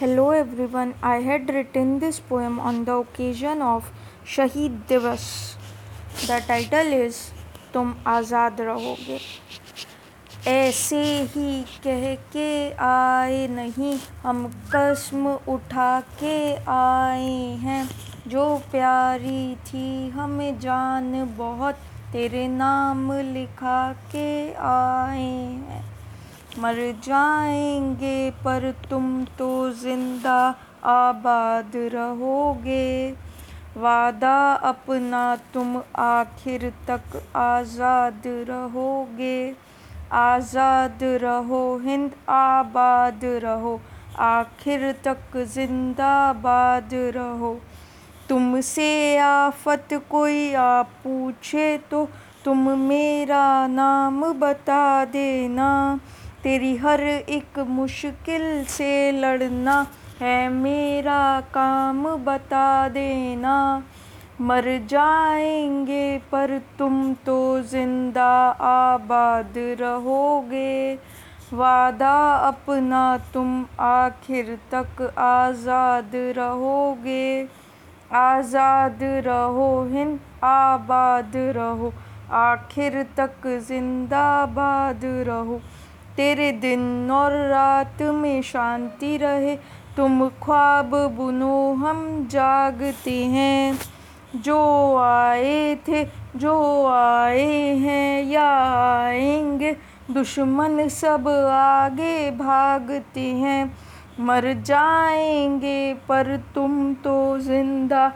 Hello everyone I had written this poem on the occasion of Shaheed Diwas the title is तुम आज़ाद रहोगे. ऐसे ही कह के आए नहीं, हम कसम उठा के आए हैं। जो प्यारी थी हमें जान, बहुत तेरे नाम लिखा के आए हैं। मर जाएँगे, पर तुम तो ज़िंदा आबाद रहोगे। वादा अपना तुम आखिर तक आज़ाद रहोगे। आज़ाद रहो, हिंद आबाद रहो। आखिर तक जिंदाबाद रहो। तुमसे आफत कोई आ पूछे तो तुम मेरा नाम बता देना। तेरी हर एक मुश्किल से लड़ना है, मेरा काम बता देना। मर जाएँगे, पर तुम तो ज़िंदा आबाद रहोगे। वादा अपना तुम आखिर तक आज़ाद रहोगे। आज़ाद रहो, हिंद आबाद रहो। आखिर तक जिंदाबाद रहो। तेरे दिन और रात में शांति रहे। तुम ख्वाब बुनो, हम जागते हैं। जो आए थे, जो आए हैं, या आएँगे। दुश्मन सब आगे भागते हैं। मर जाएँगे, पर तुम तो ज़िंदा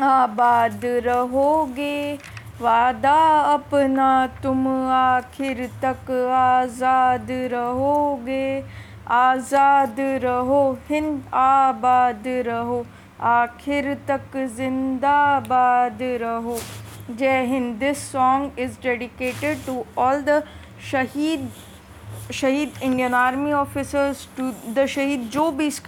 आबाद रहोगे। वादा अपना तुम आखिर तक आज़ाद रहोगे। आज़ाद रहो, हिंद आबाद रहो। आखिर तक जिंदाबाद रहो। Jai Hind this song is dedicated to all the shaheed shaheed Indian army officers to the shaheed जो भी इस